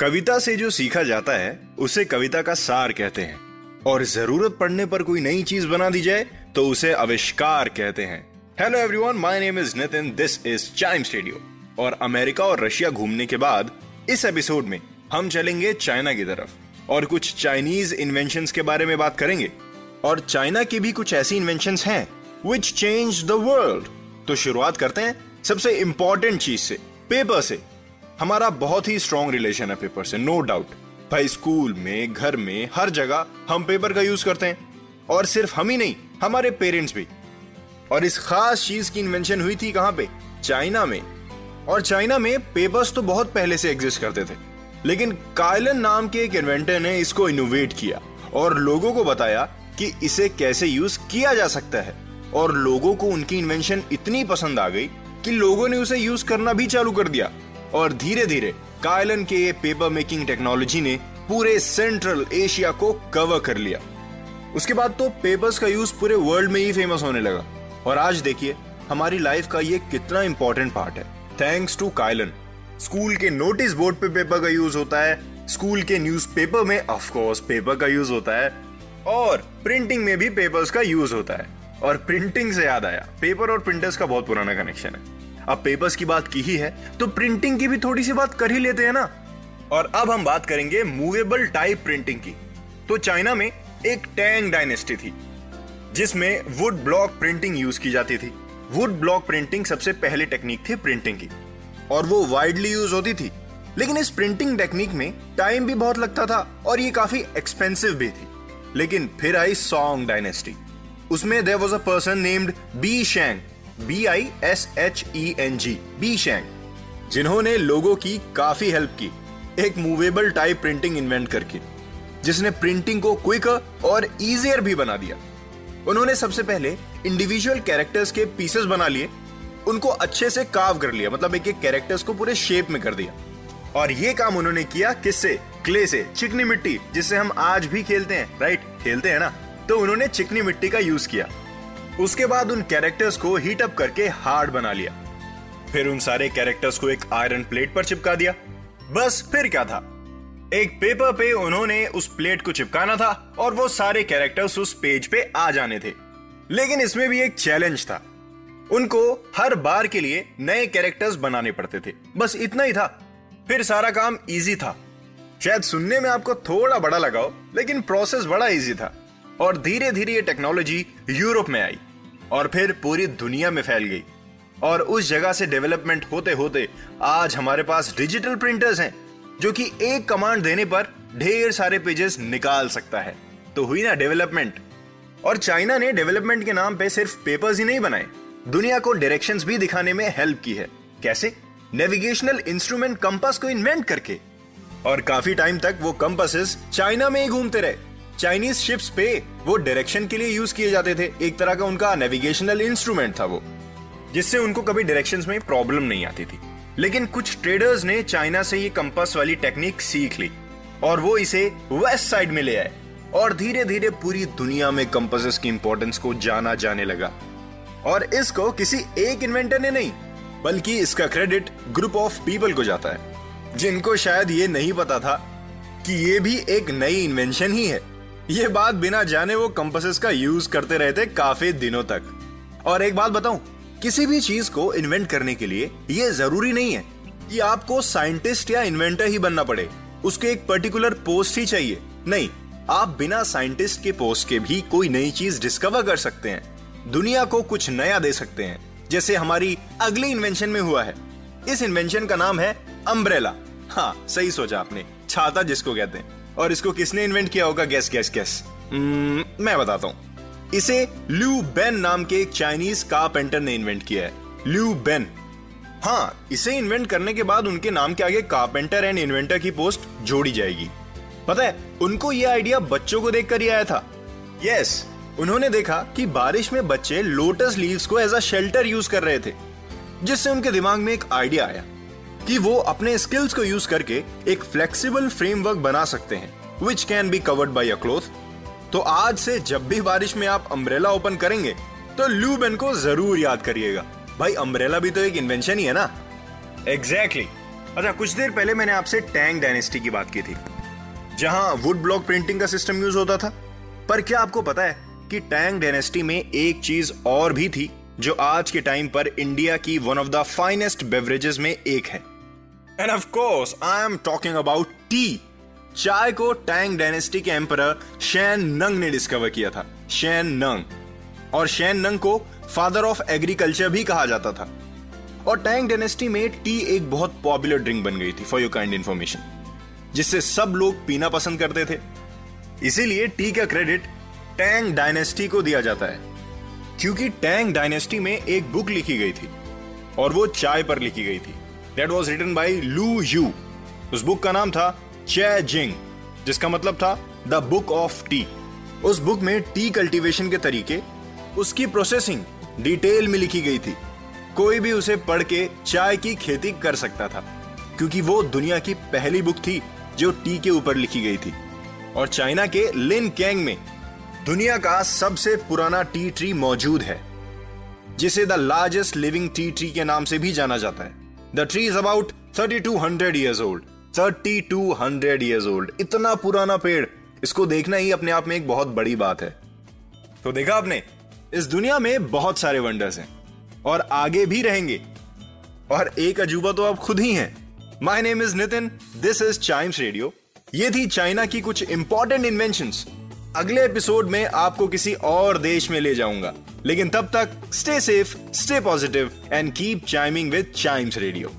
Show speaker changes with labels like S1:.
S1: कविता से जो सीखा जाता है, उसे कविता का सार कहते हैं। और ज़रूरत पड़ने पर कोई नई चीज़ बना दी जाए तो उसे आविष्कार कहते हैं। Hello everyone my name is Nitin this is chime studio और अमेरिका और रशिया घूमने के बाद, इस एपिसोड में हम चलेंगे चाइना की तरफ़। और कुछ चाइनीज़ इन्वेंशन के बारे में बात करेंगे। और चाइना की भी कुछ ऐसी इन्वेंशन हैं विच चेंज द वर्ल्ड तो शुरुआत करते हैं सबसे इंपॉर्टेंट चीज़ से पेपर से। हमारा बहुत ही स्ट्रॉन्ग रिलेशन है पेपर से नो डाउट भाई स्कूल में, घर में, हर जगह हम पेपर का यूज़ करते हैं। और सिर्फ़ हम ही नहीं, हमारे पेरेंट्स भी। और इस खास चीज़ की इन्वेंशन हुई थी कहाँ पे? चाइना में। और चाइना में पेपर्स तो बहुत पहले से एग्जिस्ट करते थे। लेकिन कायलन नाम के एक इन्वेंटर ने इसको इनोवेट किया और लोगों को बताया कि इसे कैसे यूज़ किया जा सकता है। और लोगों को उनकी इन्वेंशन इतनी पसंद आ गई कि लोगों ने उसे यूज़ करना भी चालू कर दिया। और धीरे धीरे कायलन के ये पेपर मेकिंग टेक्नोलॉजी ने पूरे सेंट्रल एशिया को कवर कर लिया। उसके बाद तो पेपर्स का यूज़ पूरे वर्ल्ड में ही फ़ेमस होने लगा। और आज देखिए, हमारी लाइफ का ये कितना इंपॉर्टेंट पार्ट है। Thanks to Cai Lun. School के नोटिस बोर्ड पे पेपर का यूज़ होता है। स्कूल के न्यूज़पेपर में ऑफ़ कोर्स पेपर का यूज़ होता है। और प्रिंटिंग में भी पेपर्स का यूज़ होता है। और प्रिंटिंग से याद आया। पेपर और प्रिंटर्स का बहुत पुराना कनेक्शन है। अब पेपर्स की बात की ही है तो प्रिंटिंग की भी थोड़ी सी बात कर ही लेते हैं ना। और अब हम बात करेंगे मूवेबल टाइप प्रिंटिंग की। तो चाइना में एक टैंग डायनेस्टी थी, जिसमें वुड ब्लॉक प्रिंटिंग यूज़ की जाती थी। वुड ब्लॉक प्रिंटिंग सबसे पहले टेक्निक थी प्रिंटिंग की, और वो वाइडली यूज़ होती थी। लेकिन इस प्रिंटिंग टेक्निक में टाइम भी बहुत लगता था, और ये काफ़ी एक्सपेंसिव भी थी। लेकिन फिर आई सॉन्ग डायनेस्टी उसमें there was a person named Bi Sheng B I S H E N G Bi Sheng जिन्होंने लोगों की काफ़ी हेल्प की। एक मूवेबल टाइप प्रिंटिंग इन्वेंट करके, जिसने प्रिंटिंग को क्विकर और इजियर भी बना दिया। उन्होंने सबसे पहले इंडिविजुअल कैरेक्टर्स के पीसेस बना लिए, उनको अच्छे से काव कर लिया मतलब एक एक कैरेक्टर्स को पूरे शेप में कर दिया। और ये काम उन्होंने किया किससे? क्ले से, चिकनी मिट्टी, जिससे हम आज भी खेलते हैं राइट खेलते हैं ना? तो उन्होंने चिकनी मिट्टी का यूज़ किया। उसके बाद उन कैरेक्टर्स को हीट अप करके हार्ड बना लिया। फिर उन सारे कैरेक्टर्स को एक आयरन प्लेट पर चिपका दिया। बस फिर क्या था? एक पेपर पे उन्होंने उस प्लेट को चिपकाना था और वो सारे कैरेक्टर्स उस पेज पे आ जाने थे। लेकिन इसमें भी एक चैलेंज था। उनको हर बार के लिए नए कैरेक्टर्स बनाने पड़ते थे। बस इतना ही था। फिर सारा काम इजी था। शायद सुनने में आपको थोड़ा बड़ा लगा हो, लेकिन प्रोसेस बड़ा इजी था। और धीरे धीरे ये टेक्नोलॉजी यूरोप में आई। और फिर पूरी दुनिया में फैल गई। और उस जगह से डेवलपमेंट होते होते आज हमारे पास डिजिटल प्रिंटर्स हैं, जो कि एक कमांड देने पर ढेर सारे पेजेस निकाल सकता है। तो हुई ना डेवलपमेंट और चाइना ने डेवलपमेंट के नाम पे सिर्फ़ पेपर्स ही नहीं बनाए, दुनिया को डायरेक्शंस भी दिखाने में हेल्प की है। कैसे? नेविगेशनल इंस्ट्रूमेंट कंपास को इन्वेंट करके। और काफ़ी टाइम तक वो कंपासेस चाइना में ही घूमते रहे। चाइनीज़ शिप्स पे वो डायरेक्शन के लिए यूज़ किए जाते थे। एक तरह का उनका नेविगेशनल इंस्ट्रूमेंट था वो, जिससे उनको कभी डायरेक्शंस में प्रॉब्लम नहीं आती थी। लेकिन कुछ ट्रेडर्स ने चाइना से ये कंपास वाली टेक्निक सीख ली और वो इसे वेस्ट साइड में ले आए और धीरे धीरे पूरी दुनिया में कंपासेस की इंपॉर्टेंस को जाना जाने लगा। और इसको किसी एक इन्वेंटर ने नहीं, बल्कि इसका क्रेडिट ग्रुप ऑफ़ पीपल को जाता है, जिनको शायद ये नहीं पता था कि ये भी एक नई इन्वेंशन ही है। ये बात बिना जाने वो कंपासेस का यूज़ करते रहते काफ़ी दिनों तक। और एक बात बताऊँ, किसी भी चीज़ को इन्वेंट करने के लिए ये ज़रूरी नहीं है कि आपको साइंटिस्ट या इन्वेंटर ही बनना पड़े। उसके एक पर्टिकुलर पोस्ट ही चाहिए। नहीं, आप बिना साइंटिस्ट के पोस्ट के भी कोई नई चीज़ डिस्कवर कर सकते हैं। दुनिया को कुछ नया दे सकते हैं, जैसे हमारी अगली इन्वेंशन में हुआ है। इस इन्वेंशन का नाम है अम्ब्रेला हाँ सही सोचा आपने। छाता जिसको कहते हैं। और इसको किसने इन्वेंट किया होगा? गैस गैस गैस मैं बताता हूँ। इसे ल्यू बेन नाम के एक चाइनीज़ कारपेंटर ने इन्वेंट किया है। ल्यू बेन हाँ इसे इन्वेंट करने के बाद उनके नाम के आगे कारपेंटर एंड इन्वेंटर की पोस्ट जोड़ी जाएगी। पता है, उनको यह आइडिया बच्चों को देखकर ही आया था। यस उन्होंने देखा कि बारिश में बच्चे लोटस लीव्स को एज अ शेल्टर यूज़ कर रहे थे, जिससे उनके दिमाग में एक आइडिया आया। कि वो अपने स्किल्स को यूज़ करके एक फ्लेक्सिबल फ्रेमवर्क बना सकते हैं which can be covered by a cloth तो आज से जब भी बारिश में आप अम्ब्रेला ओपन करेंगे तो ल्यूबेन को ज़रूर याद करिएगा। भाई अम्ब्रेला भी तो एक इन्वेंशन ही है ना? Exactly exactly. अच्छा कुछ देर पहले मैंने आपसे टैंग डायनेस्टी की बात की थी, जहाँ वुड ब्लॉक प्रिंटिंग का सिस्टम यूज़ होता था। पर क्या आपको पता है कि टैंग डायनेस्टी में एक चीज़ और भी थी, जो आज के टाइम पर इंडिया की one of the finest beverages में एक है? And of course I am talking about tea चाय को टैंग डायनेस्टी के एम्पर शैन नंग ने डिस्कवर किया था। शैन नंग और शैन नंग को फादर ऑफ़ एग्रीकल्चर भी कहा जाता था। और टैंग डायनेस्टी में टी एक बहुत पॉपुलर ड्रिंक बन गई थी फॉर योर काइंड इंफॉर्मेशन जिससे सब लोग पीना पसंद करते थे। इसीलिए टी का क्रेडिट टैंग डायनेस्टी को दिया जाता है। क्योंकि टैंग डायनेस्टी में एक बुक लिखी गई थी। और वो चाय पर लिखी गई थी। That was written by Lu Yu उस बुक का नाम था चे जिंग जिसका मतलब था द बुक ऑफ़ टी उस बुक में टी कल्टीवेशन के तरीके, उसकी प्रोसेसिंग डिटेल में लिखी गई थी। कोई भी उसे पढ़ के चाय की खेती कर सकता था, क्योंकि वो दुनिया की पहली बुक थी जो टी के ऊपर लिखी गई थी। और चाइना के लिन कैंग में दुनिया का सबसे पुराना टी ट्री मौजूद है, जिसे the largest living tea tree के नाम से भी जाना जाता है। The tree is about thirty two hundred years old thirty two hundred years old इतना पुराना पेड़। इसको देखना ही अपने आप में एक बहुत बड़ी बात है। तो देखा आपने? इस दुनिया में बहुत सारे वंडर्स हैं। और आगे भी रहेंगे। और एक अजूबा तो आप खुद ही हैं। My name is Nitin this is chimes radio ये थी चाइना की कुछ इंपॉर्टेंट इन्वेंशन अगले एपिसोड में आपको किसी और देश में ले जाऊँगा। लेकिन तब तक stay safe stay positive and keep chiming with chimes radio